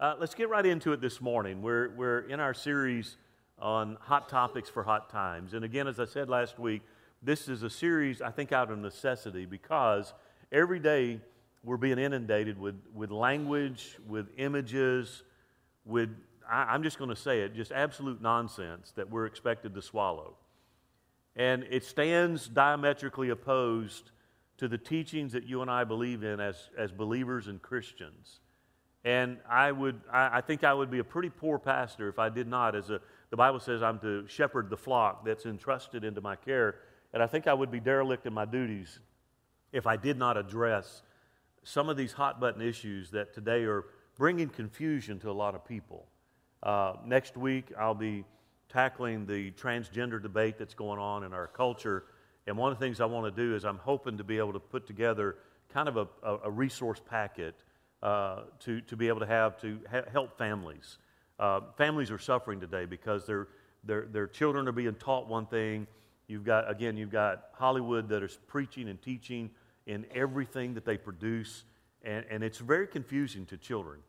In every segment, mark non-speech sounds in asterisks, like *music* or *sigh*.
Uh, let's get right into it this morning. We're, we're in our series on hot topics for hot times. And again, as I said last week, this is a series, I think, out of necessity because every day we're being inundated with, with language, with images, with, I, I'm just going to say it, just absolute nonsense that we're expected to swallow. And it stands diametrically opposed to the teachings that you and I believe in as, as believers and Christians. And I would, I, I think I would be a pretty poor pastor if I did not, as a, the Bible says, I'm to shepherd the flock that's entrusted into my care. And I think I would be derelict in my duties if I did not address some of these hot button issues that today are bringing confusion to a lot of people. Uh, next week, I'll be tackling the transgender debate that's going on in our culture. And one of the things I want to do is I'm hoping to be able to put together kind of a, a, a resource packet uh, to, to be able to have to ha- help families. Uh, families are suffering today because their, their, their children are being taught one thing. You've got, again, you've got Hollywood that is preaching and teaching in everything that they produce, and, and it's very confusing to children.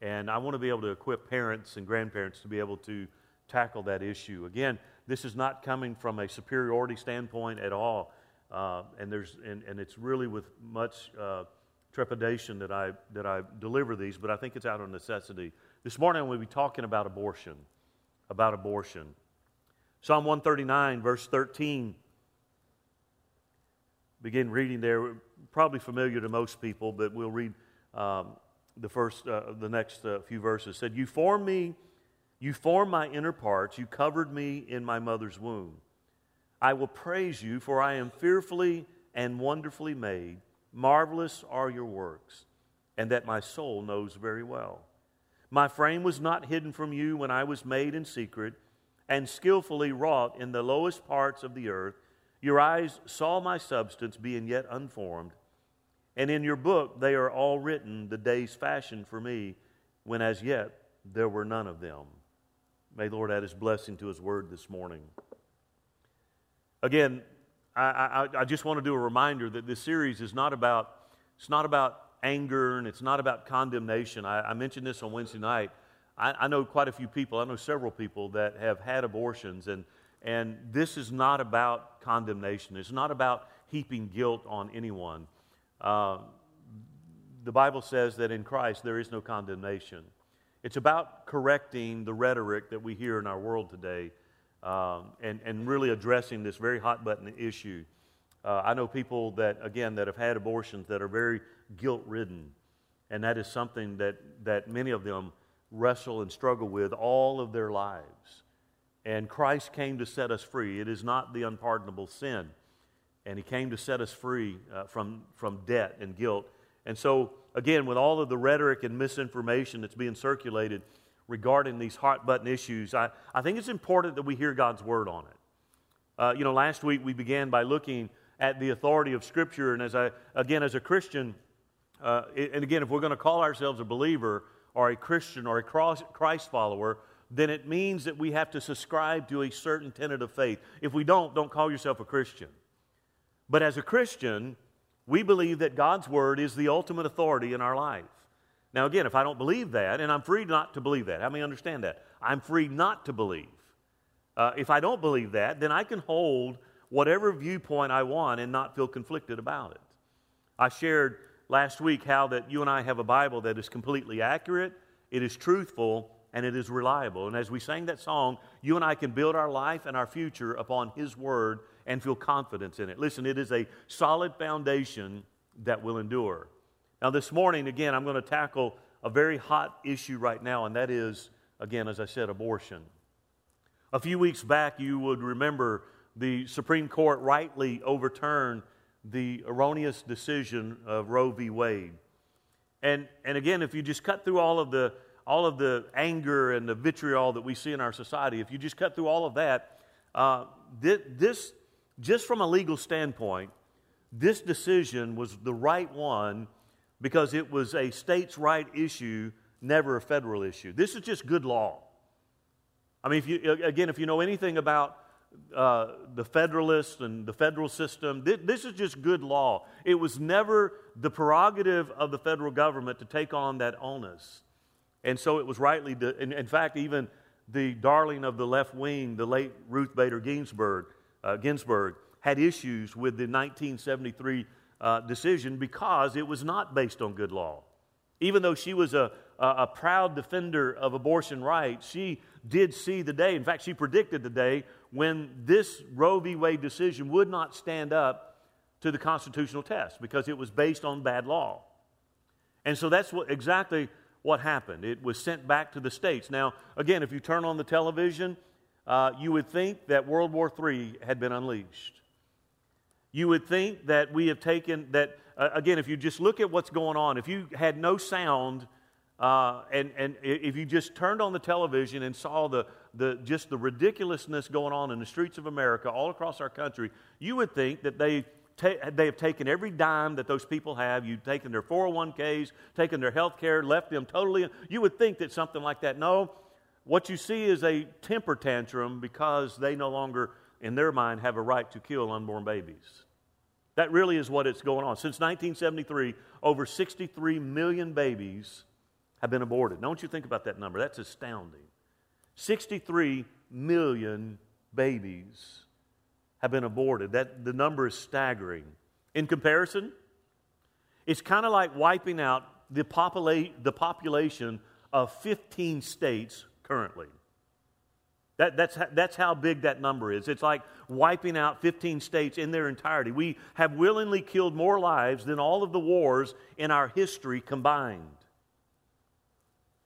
And I want to be able to equip parents and grandparents to be able to tackle that issue. Again, this is not coming from a superiority standpoint at all, uh, and, there's, and, and it's really with much uh, trepidation that I, that I deliver these, but I think it's out of necessity. This morning we'll be talking about abortion, about abortion. Psalm 139, verse 13. Begin reading there. Probably familiar to most people, but we'll read um, the first, uh, the next uh, few verses. Said, "You formed me, you formed my inner parts. You covered me in my mother's womb. I will praise you, for I am fearfully and wonderfully made. Marvelous are your works, and that my soul knows very well. My frame was not hidden from you when I was made in secret and skillfully wrought in the lowest parts of the earth. Your eyes saw my substance being yet unformed. And in your book they are all written, the days fashioned for me, when as yet there were none of them. May the Lord add his blessing to his word this morning. Again, I, I, I just want to do a reminder that this series is not about, it's not about anger and it's not about condemnation. I, I mentioned this on Wednesday night. I, I, know quite a few people, I know several people that have had abortions, and, and this is not about condemnation. It's not about heaping guilt on anyone. Uh, the Bible says that in Christ there is no condemnation. It's about correcting the rhetoric that we hear in our world today um, and, and really addressing this very hot button issue. Uh, I know people that, again, that have had abortions that are very guilt ridden, and that is something that, that many of them wrestle and struggle with all of their lives. And Christ came to set us free. It is not the unpardonable sin. And He came to set us free uh, from, from debt and guilt. And so, again, with all of the rhetoric and misinformation that's being circulated, regarding these hot button issues, I, I think it's important that we hear God's word on it. Uh, you know, last week we began by looking at the authority of Scripture, and as I, again, as a Christian, uh, and again, if we're going to call ourselves a believer or a Christian or a Christ follower, then it means that we have to subscribe to a certain tenet of faith. If we don't, don't call yourself a Christian. But as a Christian, we believe that God's Word is the ultimate authority in our life. Now, again, if I don't believe that, and I'm free not to believe that, how many understand that? I'm free not to believe. Uh, if I don't believe that, then I can hold whatever viewpoint I want and not feel conflicted about it. I shared last week how that you and I have a Bible that is completely accurate, it is truthful, and it is reliable. And as we sang that song, you and I can build our life and our future upon His Word and feel confidence in it. Listen, it is a solid foundation that will endure. Now, this morning, again, I'm going to tackle a very hot issue right now, and that is, again, as I said, abortion. A few weeks back, you would remember the Supreme Court rightly overturned the erroneous decision of Roe v. Wade. And, and again, if you just cut through all of, the, all of the anger and the vitriol that we see in our society, if you just cut through all of that, uh, this, just from a legal standpoint, this decision was the right one because it was a states' right issue, never a federal issue. This is just good law. I mean, if you, again, if you know anything about uh, the Federalists and the federal system, th- this is just good law. It was never the prerogative of the federal government to take on that onus And so it was rightly, de- in, in, fact, even the darling of the left wing, the late Ruth Bader Ginsburg, uh, Ginsburg had issues with the 1973 uh, decision because it was not based on good law. Even though she was a, a, a proud defender of abortion rights, she did see the day. In fact, she predicted the day when this Roe v. Wade decision would not stand up to the constitutional test because it was based on bad law. And so that's what, exactly what happened. It was sent back to the states. Now, again, if you turn on the television, uh, you would think that World War III had been unleashed. You would think that we have taken, that, uh, again, if you just look at what's going on, if you had no sound, uh, and, and if you just turned on the television and saw the, the, just the ridiculousness going on in the streets of America all across our country, you would think that they, ta- they have taken every dime that those people have. You've taken their 401ks, taken their health care, left them totally. You would think that something like that. No, what you see is a temper tantrum because they no longer in their mind, have a right to kill unborn babies. That really is what it's going on. Since 1973, over 63 million babies have been aborted. Don't you think about that number? That's astounding. 63 million babies have been aborted. That, the number is staggering. In comparison, it's kind of like wiping out the, popula- the population of 15 states currently. That, that's, that's how big that number is. It's like wiping out 15 states in their entirety. We have willingly killed more lives than all of the wars in our history combined.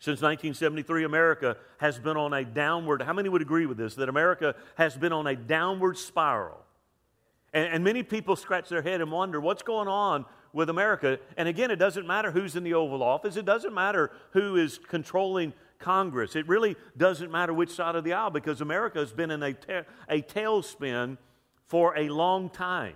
Since 1973, America has been on a downward, how many would agree with this? That America has been on a downward spiral. And, and many people scratch their head and wonder what's going on with America. And again, it doesn't matter who's in the Oval Office, it doesn't matter who is controlling Congress. It really doesn't matter which side of the aisle because America has been in a, ta- a tailspin for a long time.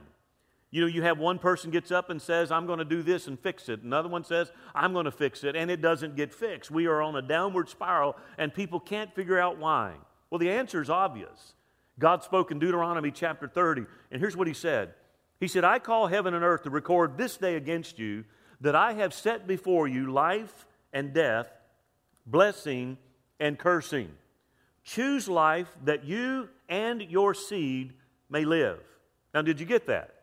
You know, you have one person gets up and says, I'm going to do this and fix it. Another one says, I'm going to fix it, and it doesn't get fixed. We are on a downward spiral, and people can't figure out why. Well, the answer is obvious. God spoke in Deuteronomy chapter 30, and here's what He said He said, I call heaven and earth to record this day against you that I have set before you life and death, blessing and cursing. Choose life that you and your seed may live. Now, did you get that?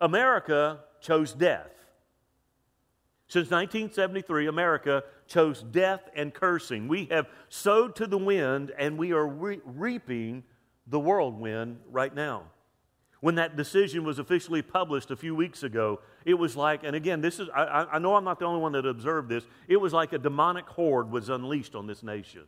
America chose death. Since 1973, America chose death and cursing. We have sowed to the wind and we are re- reaping the whirlwind right now when that decision was officially published a few weeks ago, it was like, and again, this is, I, I know I'm not the only one that observed this, it was like a demonic horde was unleashed on this nation.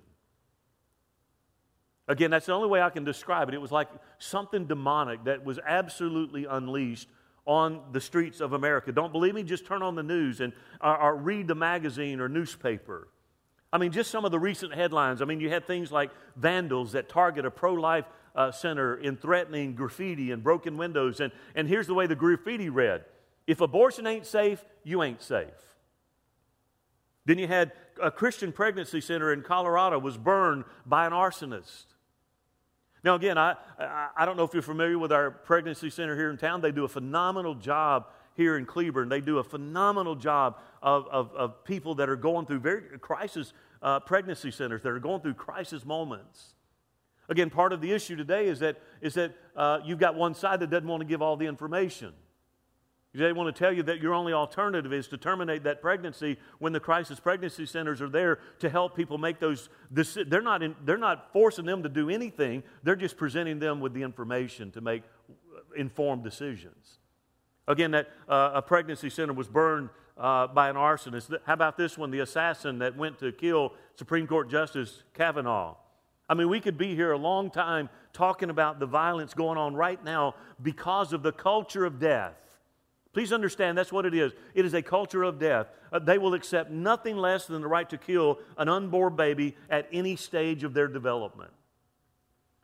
Again, that's the only way I can describe it. It was like something demonic that was absolutely unleashed on the streets of America. Don't believe me? Just turn on the news and or, or read the magazine or newspaper. I mean, just some of the recent headlines. I mean, you had things like vandals that target a pro life uh, center in threatening graffiti and broken windows. And, and here's the way the graffiti read If abortion ain't safe, you ain't safe. Then you had a Christian pregnancy center in Colorado was burned by an arsonist. Now, again, I, I, don't know if you're familiar with our pregnancy center here in town. They do a phenomenal job here in Cleburne. They do a phenomenal job of, of, of people that are going through very crisis uh, pregnancy centers that are going through crisis moments. Again, part of the issue today is that, is that uh, you've got one side that doesn't want to give all the information. They want to tell you that your only alternative is to terminate that pregnancy when the crisis pregnancy centers are there to help people make those. They're not, they're not forcing them to do anything, they're just presenting them with the information to make informed decisions. Again, that uh, a pregnancy center was burned uh, by an arsonist. How about this one? The assassin that went to kill Supreme Court Justice Kavanaugh. I mean, we could be here a long time talking about the violence going on right now because of the culture of death. Please understand that's what it is. It is a culture of death. Uh, they will accept nothing less than the right to kill an unborn baby at any stage of their development.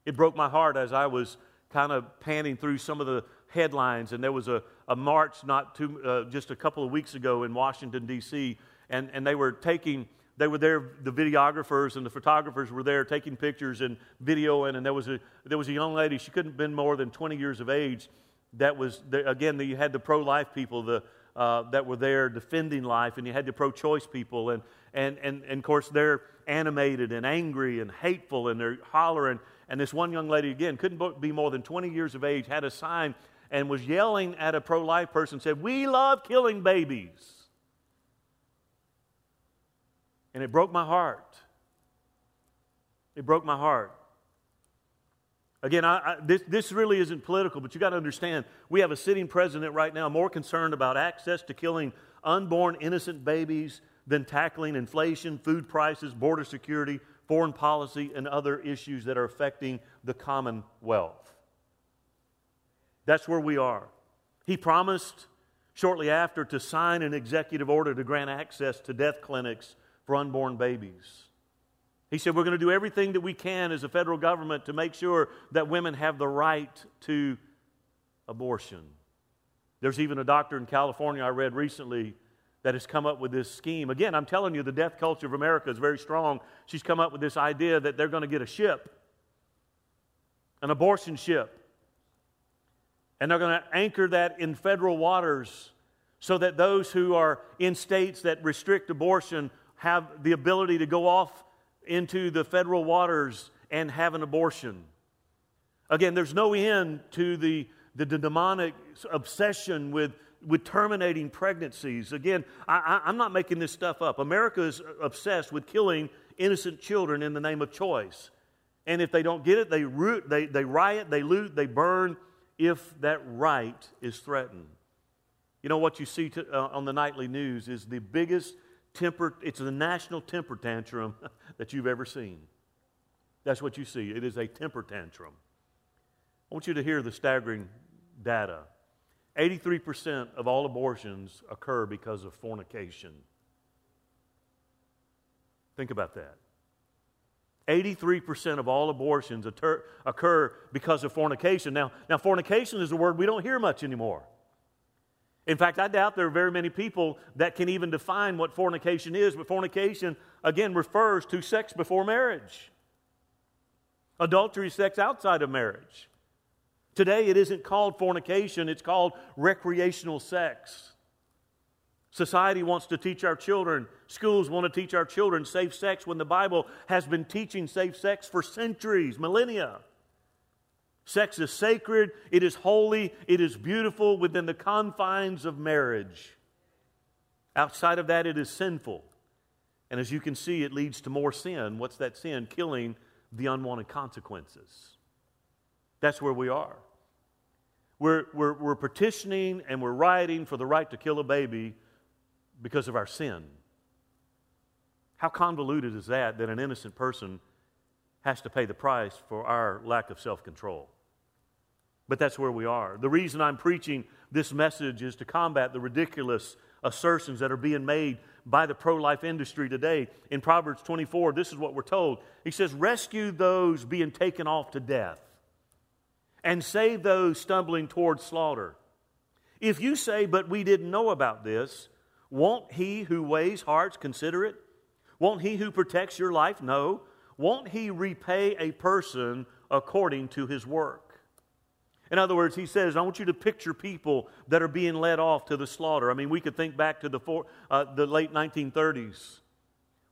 It broke my heart as I was kind of panning through some of the headlines, and there was a, a march not too, uh, just a couple of weeks ago in Washington, D.C., and, and they were taking they were there, the videographers and the photographers were there taking pictures and videoing, and there was a, there was a young lady, she couldn't have been more than 20 years of age, that was, again, you had the pro life people the, uh, that were there defending life, and you had the pro choice people. And, and, and, and of course, they're animated and angry and hateful, and they're hollering. And this one young lady, again, couldn't be more than 20 years of age, had a sign and was yelling at a pro life person, said, We love killing babies. And it broke my heart. It broke my heart. Again, I, I, this, this really isn't political, but you got to understand we have a sitting president right now more concerned about access to killing unborn innocent babies than tackling inflation, food prices, border security, foreign policy, and other issues that are affecting the commonwealth. That's where we are. He promised shortly after to sign an executive order to grant access to death clinics for unborn babies. He said, We're going to do everything that we can as a federal government to make sure that women have the right to abortion. There's even a doctor in California I read recently that has come up with this scheme. Again, I'm telling you, the death culture of America is very strong. She's come up with this idea that they're going to get a ship, an abortion ship, and they're going to anchor that in federal waters so that those who are in states that restrict abortion have the ability to go off into the federal waters and have an abortion. Again, there's no end to the, the, the demonic obsession with with terminating pregnancies. Again, I, i'm not making this stuff up. America is obsessed with killing innocent children in the name of choice. And if they don't get it, they, root, they, they riot, they loot, they burn if that right is threatened. You know what you see to, uh, on the nightly news is the biggest temper, it's the national temper tantrum *laughs* that you've ever seen. That's what you see. It is a temper tantrum. I want you to hear the staggering data. 83% of all abortions occur because of fornication. Think about that. 83% of all abortions occur because of fornication. Now, now, fornication is a word we don't hear much anymore. In fact, I doubt there are very many people that can even define what fornication is, but fornication, again, refers to sex before marriage. Adultery is sex outside of marriage. Today, it isn't called fornication, it's called recreational sex. Society wants to teach our children, schools want to teach our children safe sex when the Bible has been teaching safe sex for centuries, millennia. Sex is sacred, it is holy, it is beautiful within the confines of marriage. Outside of that, it is sinful. And as you can see, it leads to more sin. What's that sin? Killing the unwanted consequences. That's where we are. We're, we're, we're petitioning and we're rioting for the right to kill a baby because of our sin. How convoluted is that that an innocent person has to pay the price for our lack of self control? But that's where we are. The reason I'm preaching this message is to combat the ridiculous assertions that are being made by the pro life industry today. In Proverbs 24, this is what we're told. He says, Rescue those being taken off to death and save those stumbling toward slaughter. If you say, But we didn't know about this, won't he who weighs hearts consider it? Won't he who protects your life know? Won't he repay a person according to his work? In other words, he says, I want you to picture people that are being led off to the slaughter. I mean, we could think back to the, four, uh, the late 1930s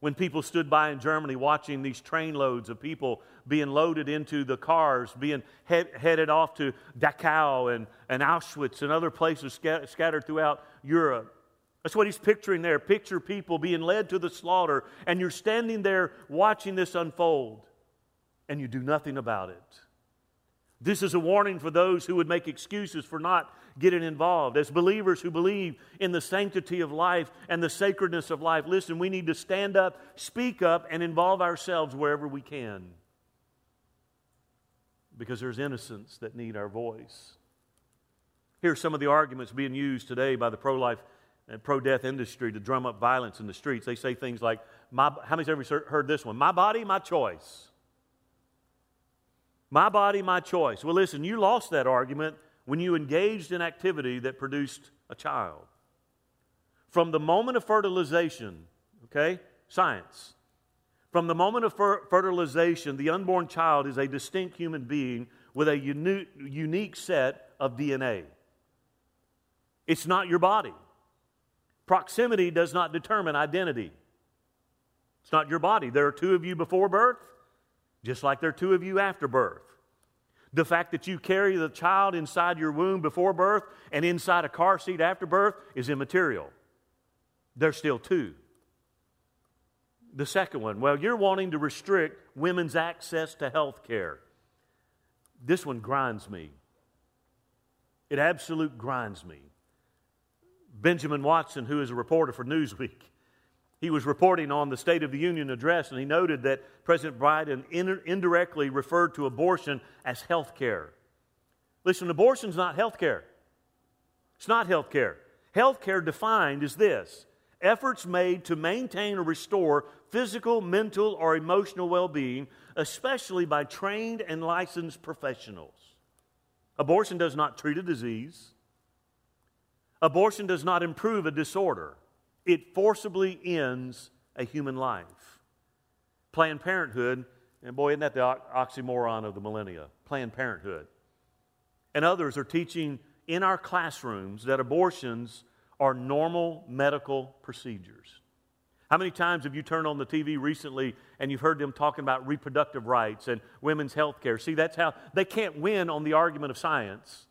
when people stood by in Germany watching these trainloads of people being loaded into the cars, being head, headed off to Dachau and, and Auschwitz and other places scat, scattered throughout Europe. That's what he's picturing there. Picture people being led to the slaughter, and you're standing there watching this unfold, and you do nothing about it. This is a warning for those who would make excuses for not getting involved. As believers who believe in the sanctity of life and the sacredness of life, listen, we need to stand up, speak up, and involve ourselves wherever we can. Because there's innocents that need our voice. Here are some of the arguments being used today by the pro life pro death industry to drum up violence in the streets. They say things like, my, How many's ever heard this one? My body, my choice. My body, my choice. Well, listen, you lost that argument when you engaged in activity that produced a child. From the moment of fertilization, okay, science, from the moment of fer- fertilization, the unborn child is a distinct human being with a uni- unique set of DNA. It's not your body. Proximity does not determine identity. It's not your body. There are two of you before birth, just like there are two of you after birth. The fact that you carry the child inside your womb before birth and inside a car seat after birth is immaterial. There's still two. The second one, well, you're wanting to restrict women's access to health care. This one grinds me. It absolute grinds me. Benjamin Watson, who is a reporter for Newsweek, he was reporting on the State of the Union address, and he noted that President Biden indirectly referred to abortion as health care. Listen, abortion's not health care. It's not health care. Health care defined is this efforts made to maintain or restore physical, mental, or emotional well being, especially by trained and licensed professionals. Abortion does not treat a disease, abortion does not improve a disorder, it forcibly ends a human life. Planned Parenthood, and boy, isn't that the oxymoron of the millennia? Planned Parenthood. And others are teaching in our classrooms that abortions are normal medical procedures. How many times have you turned on the TV recently and you've heard them talking about reproductive rights and women's health care? See, that's how they can't win on the argument of science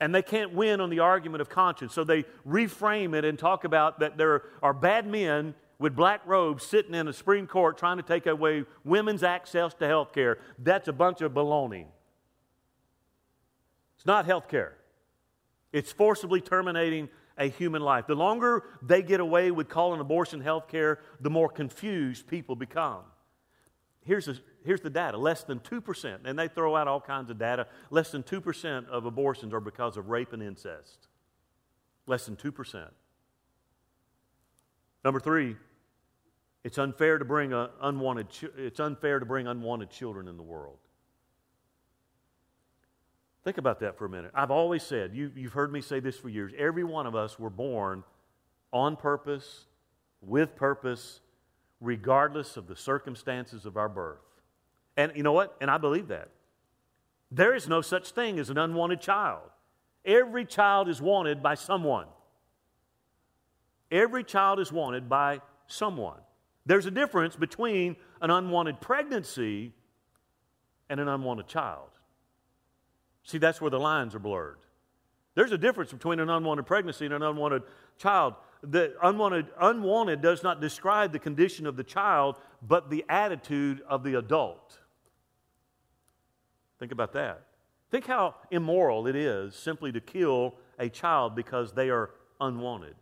and they can't win on the argument of conscience. So they reframe it and talk about that there are bad men with black robes sitting in a Supreme Court trying to take away women's access to health care. That's a bunch of baloney. It's not health care, it's forcibly terminating a human life. The longer they get away with calling abortion health care, the more confused people become. Here's, a, here's the data less than 2%, and they throw out all kinds of data. Less than 2% of abortions are because of rape and incest. Less than 2%. Number three, it's unfair to bring uh, unwanted, it's unfair to bring unwanted children in the world. Think about that for a minute. I've always said, you, you've heard me say this for years, every one of us were born on purpose, with purpose, regardless of the circumstances of our birth. And you know what? And I believe that. There is no such thing as an unwanted child. Every child is wanted by someone. Every child is wanted by someone. There's a difference between an unwanted pregnancy and an unwanted child. See, that's where the lines are blurred. There's a difference between an unwanted pregnancy and an unwanted child. The unwanted, unwanted does not describe the condition of the child, but the attitude of the adult. Think about that. Think how immoral it is simply to kill a child because they are unwanted.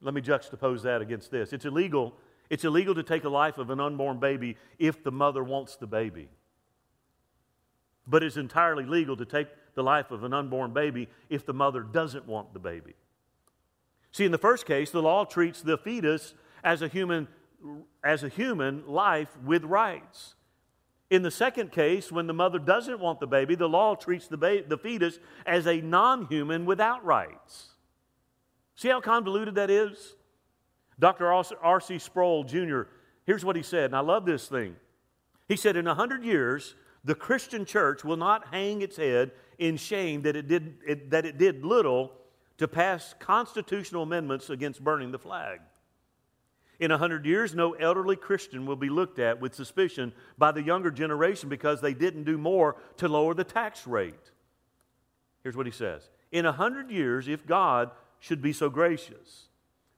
Let me juxtapose that against this. It's illegal. It's illegal to take a life of an unborn baby if the mother wants the baby but it's entirely legal to take the life of an unborn baby if the mother doesn't want the baby. See, in the first case, the law treats the fetus as a human, as a human life with rights. In the second case, when the mother doesn't want the baby, the law treats the, ba- the fetus as a non human without rights. See how convoluted that is? Dr. R.C. Sproul Jr., here's what he said, and I love this thing. He said, In a hundred years, the Christian church will not hang its head in shame that it did, it, that it did little to pass constitutional amendments against burning the flag. In a hundred years, no elderly Christian will be looked at with suspicion by the younger generation because they didn't do more to lower the tax rate. Here's what he says In a hundred years, if God should be so gracious,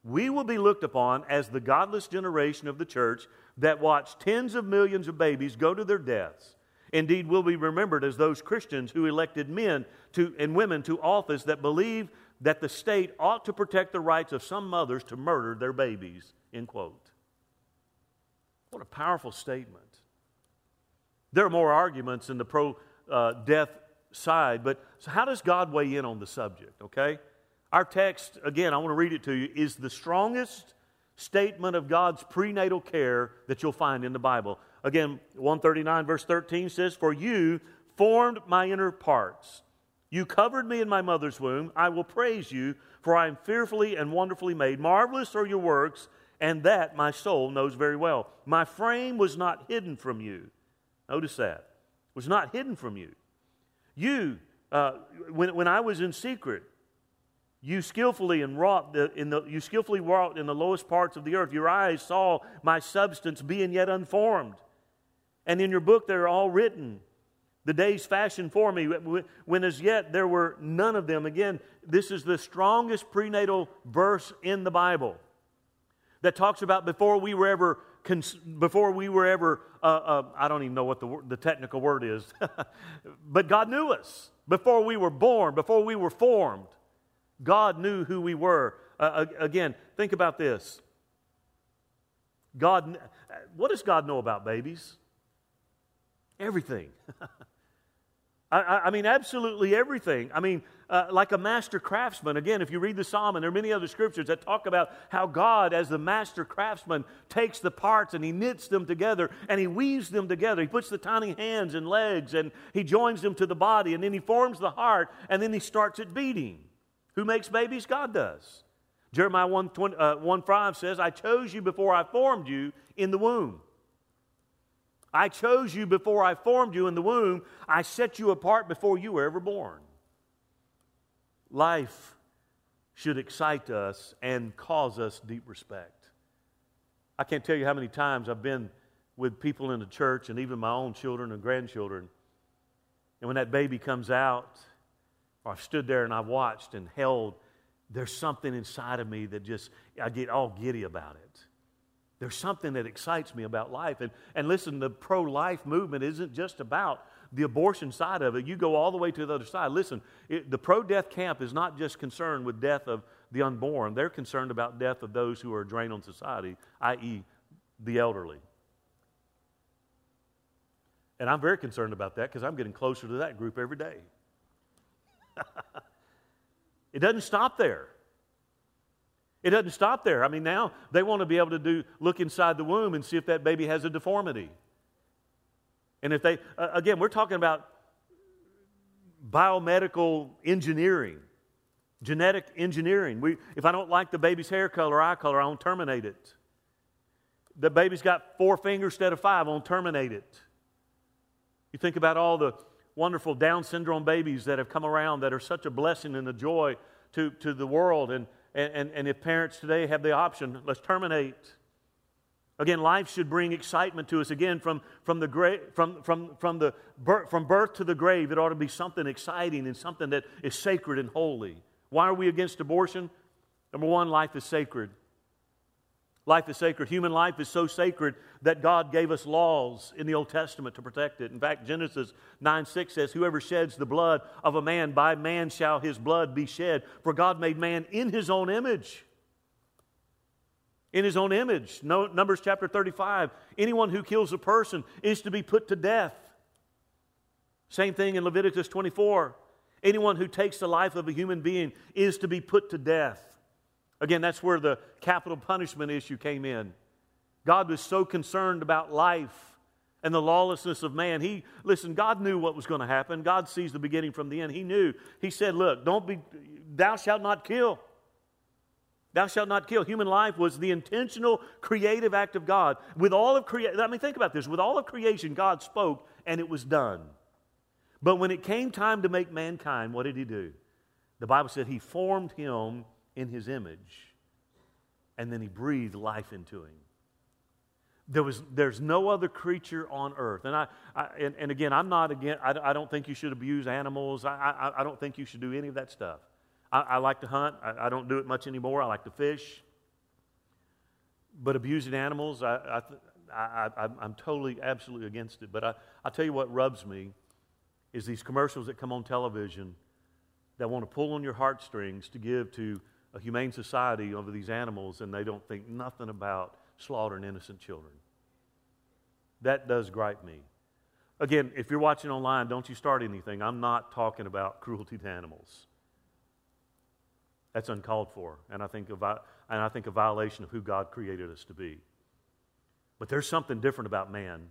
we will be looked upon as the godless generation of the church that watched tens of millions of babies go to their deaths Indeed, we'll be remembered as those Christians who elected men to, and women to office that believe that the state ought to protect the rights of some mothers to murder their babies. End quote. What a powerful statement. There are more arguments in the pro uh, death side, but so how does God weigh in on the subject, okay? Our text, again, I want to read it to you, is the strongest statement of God's prenatal care that you'll find in the Bible. Again, 139 verse 13 says, For you formed my inner parts. You covered me in my mother's womb. I will praise you, for I am fearfully and wonderfully made. Marvelous are your works, and that my soul knows very well. My frame was not hidden from you. Notice that. Was not hidden from you. You, uh, when, when I was in secret, You skillfully and wrought the, in the you skillfully wrought in the lowest parts of the earth. Your eyes saw my substance being yet unformed. And in your book they're all written. The days fashioned for me, when as yet there were none of them. Again, this is the strongest prenatal verse in the Bible that talks about before we were ever before we were ever uh, uh, i don't even know what the, the technical word is *laughs* but god knew us before we were born before we were formed god knew who we were uh, again think about this god what does god know about babies everything *laughs* I, I, mean, absolutely everything. I mean, uh, like a master craftsman. Again, if you read the psalm, and there are many other scriptures that talk about how God, as the master craftsman, takes the parts and he knits them together and he weaves them together. He puts the tiny hands and legs and he joins them to the body and then he forms the heart and then he starts it beating. Who makes babies? God does. Jeremiah 1, 20, uh, 1 5 says, I chose you before I formed you in the womb. I chose you before I formed you in the womb. I set you apart before you were ever born. Life should excite us and cause us deep respect. I can't tell you how many times I've been with people in the church and even my own children and grandchildren. And when that baby comes out, or I've stood there and I've watched and held, there's something inside of me that just, I get all giddy about it. There's something that excites me about life. And, and listen, the pro life movement isn't just about the abortion side of it. You go all the way to the other side. Listen, it, the pro death camp is not just concerned with death of the unborn, they're concerned about death of those who are a drain on society, i.e., the elderly. And I'm very concerned about that because I'm getting closer to that group every day. *laughs* it doesn't stop there. It doesn't stop there. I mean, now they want to be able to do look inside the womb and see if that baby has a deformity. And if they, uh, again, we're talking about biomedical engineering, genetic engineering. We, if I don't like the baby's hair color, eye color, I won't terminate it. The baby's got four fingers instead of five, I won't terminate it. You think about all the wonderful Down syndrome babies that have come around that are such a blessing and a joy to, to the world. And and, and, and if parents today have the option, let's terminate. Again, life should bring excitement to us. Again, from, from, the gra- from, from, from, the birth, from birth to the grave, it ought to be something exciting and something that is sacred and holy. Why are we against abortion? Number one, life is sacred. Life is sacred. Human life is so sacred that God gave us laws in the Old Testament to protect it. In fact, Genesis 9 6 says, Whoever sheds the blood of a man, by man shall his blood be shed. For God made man in his own image. In his own image. No, Numbers chapter 35 anyone who kills a person is to be put to death. Same thing in Leviticus 24. Anyone who takes the life of a human being is to be put to death. Again, that's where the capital punishment issue came in. God was so concerned about life and the lawlessness of man. He, listen, God knew what was going to happen. God sees the beginning from the end. He knew. He said, Look, don't be, thou shalt not kill. Thou shalt not kill. Human life was the intentional creative act of God. With all of creation, I mean, think about this. With all of creation, God spoke and it was done. But when it came time to make mankind, what did he do? The Bible said he formed him in his image, and then he breathed life into him. There was, there's no other creature on earth. And, I, I and, and, again, I'm not again, I, I, don't think you should abuse animals. I, I, I, don't think you should do any of that stuff. I, like to hunt. I, don't do it much anymore. I like to fish. But abusing animals, I, I, I, I'm totally, absolutely against it. But I, I tell you what rubs me is these commercials that come on television that want to pull on your heartstrings to give to a humane society over these animals and they don't think nothing about slaughtering innocent children. That does gripe me. Again, if you're watching online, don't you start anything. I'm not talking about cruelty to animals. That's uncalled for, and I think a, and I think a violation of who God created us to be. But there's something different about man.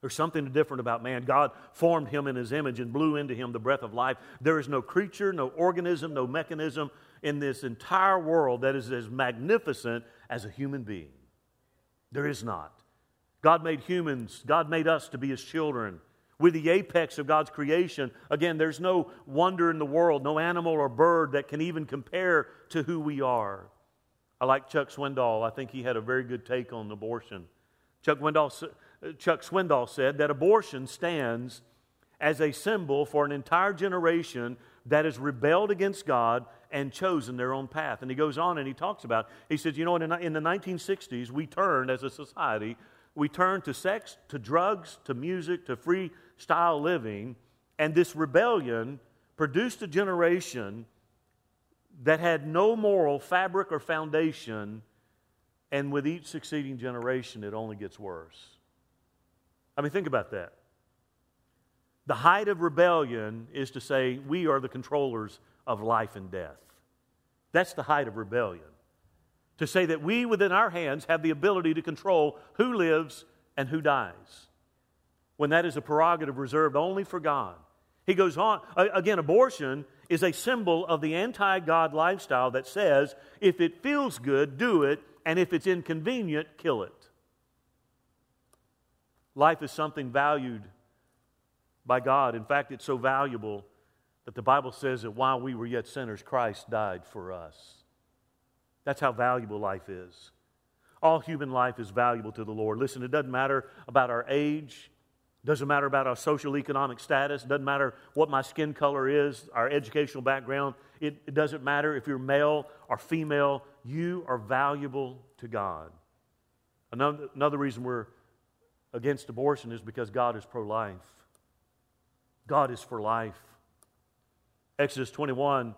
There's something different about man. God formed him in his image and blew into him the breath of life. There is no creature, no organism, no mechanism in this entire world that is as magnificent as a human being. There is not. God made humans, God made us to be his children. We're the apex of God's creation. Again, there's no wonder in the world, no animal or bird that can even compare to who we are. I like Chuck Swindoll. I think he had a very good take on abortion. Chuck, Swindoll, Chuck Swindoll said that abortion stands as a symbol for an entire generation that has rebelled against God and chosen their own path. And he goes on and he talks about, he says, you know, in the 1960s, we turned as a society, we turned to sex, to drugs, to music, to freestyle living, and this rebellion produced a generation that had no moral fabric or foundation, and with each succeeding generation, it only gets worse. I mean, think about that. The height of rebellion is to say, we are the controllers of life and death. That's the height of rebellion. To say that we, within our hands, have the ability to control who lives and who dies, when that is a prerogative reserved only for God. He goes on, again, abortion is a symbol of the anti God lifestyle that says, if it feels good, do it, and if it's inconvenient, kill it. Life is something valued by God. In fact, it's so valuable that the Bible says that while we were yet sinners, Christ died for us. That's how valuable life is. All human life is valuable to the Lord. Listen, it doesn't matter about our age, doesn't matter about our social economic status, doesn't matter what my skin color is, our educational background. It, it doesn't matter if you're male or female, you are valuable to God. Another, another reason we're against abortion is because God is pro life. God is for life. Exodus 21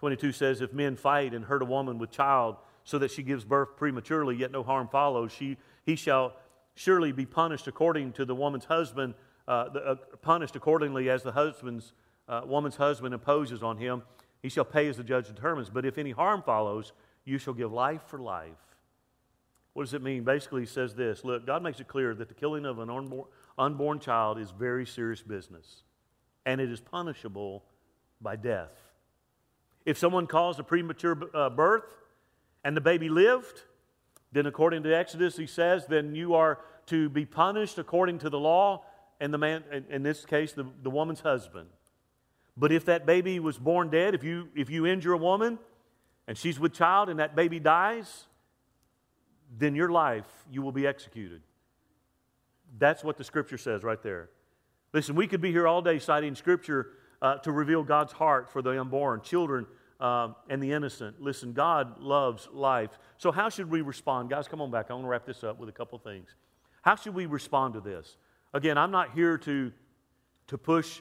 22 says, If men fight and hurt a woman with child so that she gives birth prematurely, yet no harm follows, she, he shall surely be punished according to the woman's husband, uh, the, uh, punished accordingly as the husband's, uh, woman's husband imposes on him. He shall pay as the judge determines. But if any harm follows, you shall give life for life. What does it mean? Basically, he says this Look, God makes it clear that the killing of an unborn, unborn child is very serious business and it is punishable by death. If someone caused a premature uh, birth and the baby lived, then according to Exodus, he says, then you are to be punished according to the law, and the man, in this case, the, the woman's husband. But if that baby was born dead, if you, if you injure a woman and she's with child and that baby dies, then your life, you will be executed. That's what the scripture says right there. Listen, we could be here all day citing scripture uh, to reveal God's heart for the unborn, children, uh, and the innocent. Listen, God loves life. So, how should we respond? Guys, come on back. I want to wrap this up with a couple things. How should we respond to this? Again, I'm not here to, to push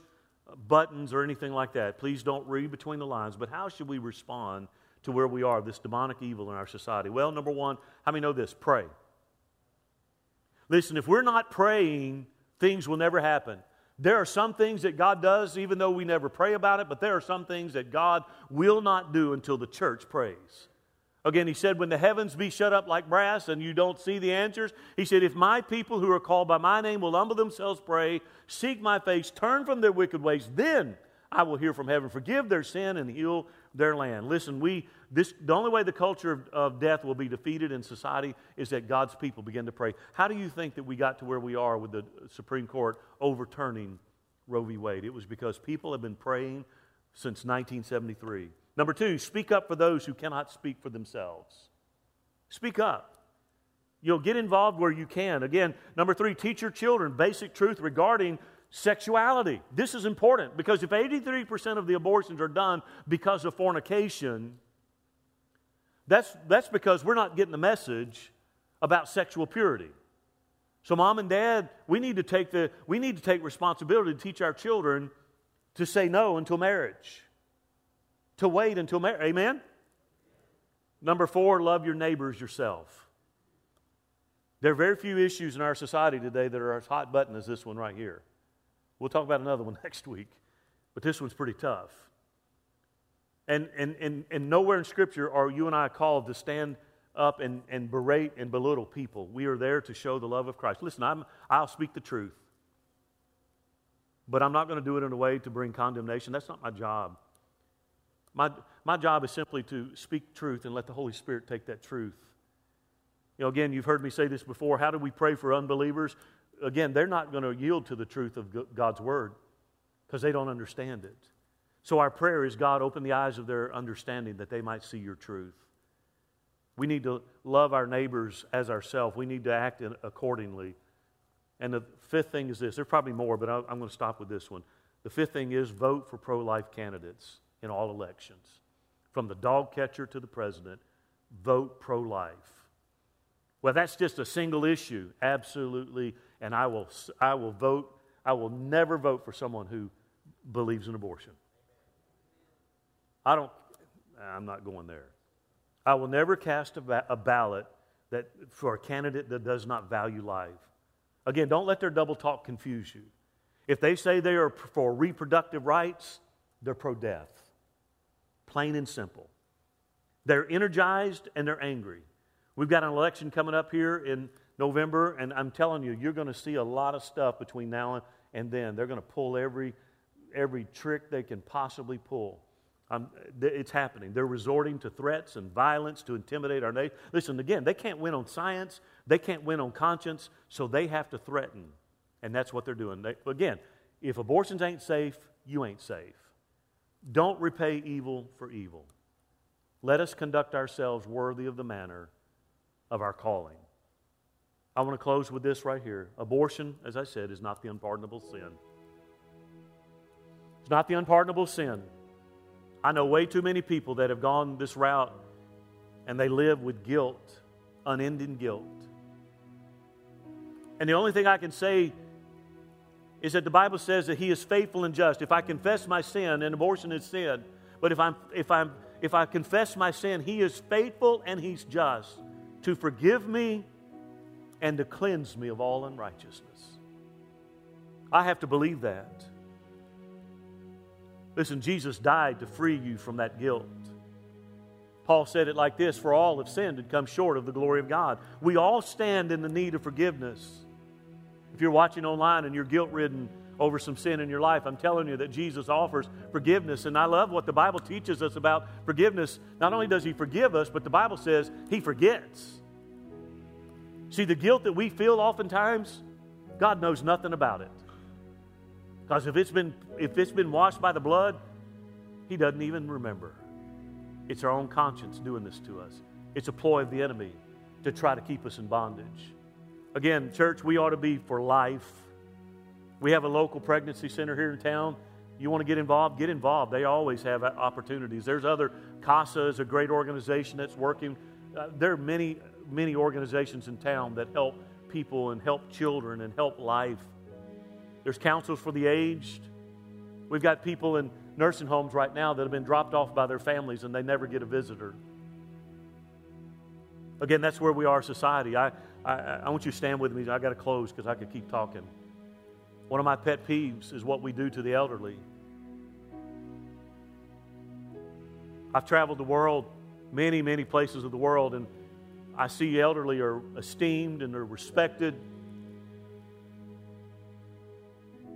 buttons or anything like that. Please don't read between the lines. But how should we respond to where we are, this demonic evil in our society? Well, number one, how many know this? Pray. Listen, if we're not praying, things will never happen. There are some things that God does, even though we never pray about it, but there are some things that God will not do until the church prays. Again, he said, When the heavens be shut up like brass and you don't see the answers, he said, If my people who are called by my name will humble themselves, pray, seek my face, turn from their wicked ways, then I will hear from heaven, forgive their sin, and heal their land. Listen, we, this, the only way the culture of, of death will be defeated in society is that God's people begin to pray. How do you think that we got to where we are with the Supreme Court overturning Roe v. Wade? It was because people have been praying since 1973. Number two, speak up for those who cannot speak for themselves. Speak up. You'll get involved where you can. Again, number three, teach your children basic truth regarding sexuality. This is important because if 83% of the abortions are done because of fornication, that's, that's because we're not getting the message about sexual purity. So, mom and dad, we need to take, the, we need to take responsibility to teach our children to say no until marriage, to wait until marriage. Amen? Number four, love your neighbors yourself. There are very few issues in our society today that are as hot button as this one right here. We'll talk about another *laughs* one next week, but this one's pretty tough. And, and, and, and nowhere in Scripture are you and I called to stand up and, and berate and belittle people. We are there to show the love of Christ. Listen, I'm, I'll speak the truth, but I'm not going to do it in a way to bring condemnation. That's not my job. My, my job is simply to speak truth and let the Holy Spirit take that truth. You know, again, you've heard me say this before. How do we pray for unbelievers? again, they're not going to yield to the truth of God's word because they don't understand it. So our prayer is God, open the eyes of their understanding that they might see your truth. We need to love our neighbors as ourselves. We need to act accordingly. And the fifth thing is this there's probably more, but I'm going to stop with this one. The fifth thing is vote for pro life candidates in all elections. From the dog catcher to the president, vote pro life. Well, that's just a single issue, absolutely. And I will, I will vote, I will never vote for someone who believes in abortion. I don't, I'm not going there. I will never cast a, ba- a ballot that, for a candidate that does not value life. Again, don't let their double talk confuse you. If they say they are for reproductive rights, they're pro death. Plain and simple. They're energized and they're angry. We've got an election coming up here in November, and I'm telling you, you're going to see a lot of stuff between now and then. They're going to pull every, every trick they can possibly pull. Um, it's happening. They're resorting to threats and violence to intimidate our nation. Listen, again, they can't win on science, they can't win on conscience, so they have to threaten. And that's what they're doing. They, again, if abortions ain't safe, you ain't safe. Don't repay evil for evil. Let us conduct ourselves worthy of the manner of our calling. I want to close with this right here. Abortion, as I said, is not the unpardonable sin. It's not the unpardonable sin. I know way too many people that have gone this route and they live with guilt, unending guilt. And the only thing I can say is that the Bible says that He is faithful and just. If I confess my sin, and abortion is sin, but if, I'm, if, I'm, if I confess my sin, He is faithful and He's just to forgive me and to cleanse me of all unrighteousness. I have to believe that. Listen, Jesus died to free you from that guilt. Paul said it like this For all have sinned and come short of the glory of God. We all stand in the need of forgiveness. If you're watching online and you're guilt ridden over some sin in your life, I'm telling you that Jesus offers forgiveness. And I love what the Bible teaches us about forgiveness. Not only does He forgive us, but the Bible says He forgets. See, the guilt that we feel oftentimes, God knows nothing about it. Because if it's been if it's been washed by the blood, he doesn't even remember. It's our own conscience doing this to us. It's a ploy of the enemy to try to keep us in bondage. Again, church, we ought to be for life. We have a local pregnancy center here in town. You want to get involved? Get involved. They always have opportunities. There's other CASA is a great organization that's working. Uh, there are many, many organizations in town that help people and help children and help life. There's councils for the aged. We've got people in nursing homes right now that have been dropped off by their families and they never get a visitor. Again, that's where we are society. I, I, I want you to stand with me. I got to close because I could keep talking. One of my pet peeves is what we do to the elderly. I've traveled the world, many, many places of the world, and I see elderly are esteemed and they're respected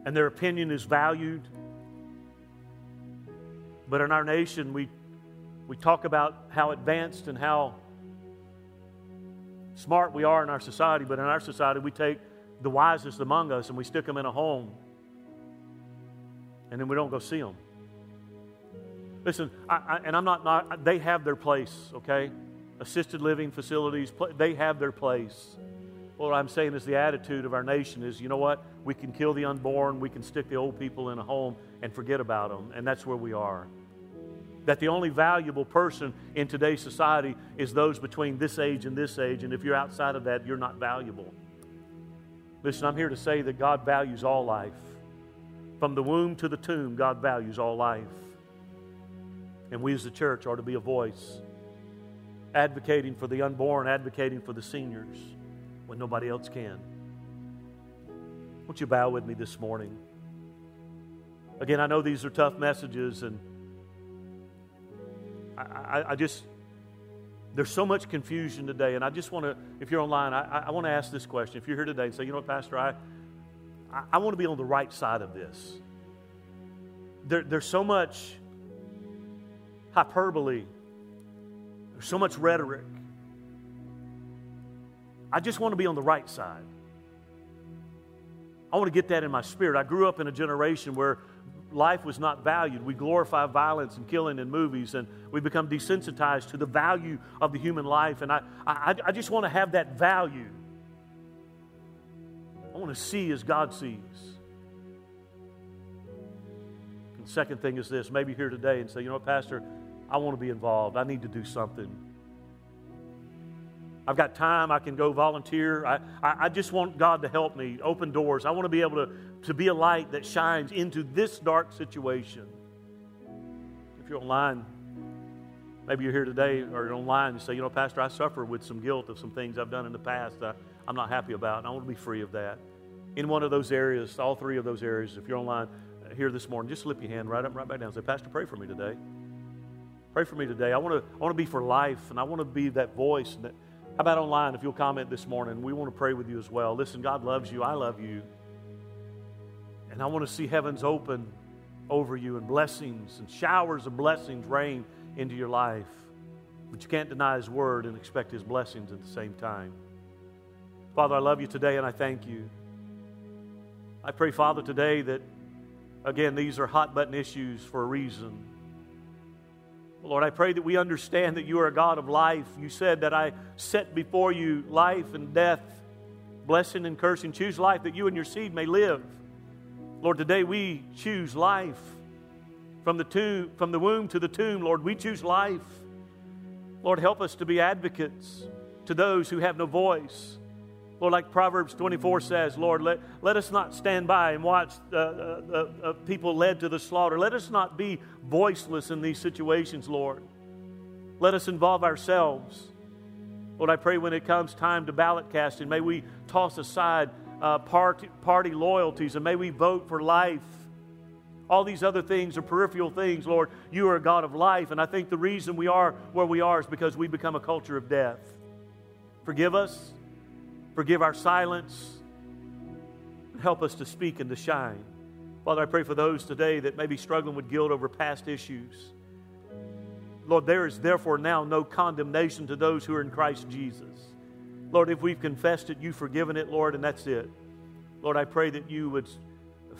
and their opinion is valued. But in our nation, we, we talk about how advanced and how smart we are in our society, but in our society, we take the wisest among us and we stick them in a home, and then we don't go see them. Listen, I, I, and I'm not, not, they have their place, okay? Assisted living facilities, they have their place. What I'm saying is the attitude of our nation is, you know what? We can kill the unborn, we can stick the old people in a home and forget about them, and that's where we are. That the only valuable person in today's society is those between this age and this age, and if you're outside of that, you're not valuable. Listen, I'm here to say that God values all life. From the womb to the tomb, God values all life. And we as the church are to be a voice advocating for the unborn, advocating for the seniors when nobody else can. Won't you bow with me this morning? Again, I know these are tough messages, and I, I, I just, there's so much confusion today, and I just want to, if you're online, I, I want to ask this question. If you're here today and say, you know what, Pastor, I, I, want to be on the right side of this. There, there's so much hyperbole, there's so much rhetoric. I just want to be on the right side. I want to get that in my spirit. I grew up in a generation where life was not valued. We glorify violence and killing in movies, and we become desensitized to the value of the human life. And I, I, I just want to have that value. I want to see as God sees. And second thing is this maybe here today and say, you know what, Pastor, I want to be involved. I need to do something. I've got time. I can go volunteer. I, I, I, just want God to help me open doors. I want to be able to, to be a light that shines into this dark situation. If you're online, maybe you're here today or online and say, you know, Pastor, I suffer with some guilt of some things I've done in the past I, I'm not happy about, and I want to be free of that. In one of those areas, all three of those areas, if you're online uh, here this morning, just slip your hand right up, right back down. Say, Pastor, pray for me today. Pray for me today. I want to, I want to be for life, and I want to be that voice that how about online if you'll comment this morning? We want to pray with you as well. Listen, God loves you. I love you. And I want to see heavens open over you and blessings and showers of blessings rain into your life. But you can't deny His word and expect His blessings at the same time. Father, I love you today and I thank you. I pray, Father, today that, again, these are hot button issues for a reason. Lord, I pray that we understand that you are a God of life. You said that I set before you life and death, blessing and cursing. Choose life that you and your seed may live. Lord, today we choose life. From the, tomb, from the womb to the tomb, Lord, we choose life. Lord, help us to be advocates to those who have no voice. Lord, like Proverbs 24 says, Lord, let, let us not stand by and watch uh, uh, uh, people led to the slaughter. Let us not be voiceless in these situations, Lord. Let us involve ourselves. Lord, I pray when it comes time to ballot casting, may we toss aside uh, party, party loyalties and may we vote for life. All these other things are peripheral things, Lord. You are a God of life, and I think the reason we are where we are is because we become a culture of death. Forgive us. Forgive our silence. Help us to speak and to shine. Father, I pray for those today that may be struggling with guilt over past issues. Lord, there is therefore now no condemnation to those who are in Christ Jesus. Lord, if we've confessed it, you've forgiven it, Lord, and that's it. Lord, I pray that you would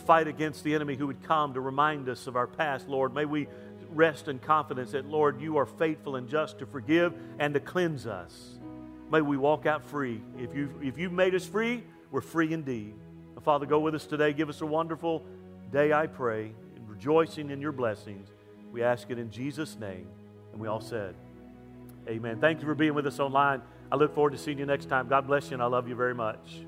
fight against the enemy who would come to remind us of our past, Lord. May we rest in confidence that, Lord, you are faithful and just to forgive and to cleanse us. May we walk out free. If you've, if you've made us free, we're free indeed. Father, go with us today. Give us a wonderful day, I pray, rejoicing in your blessings. We ask it in Jesus' name. And we all said, Amen. Thank you for being with us online. I look forward to seeing you next time. God bless you, and I love you very much.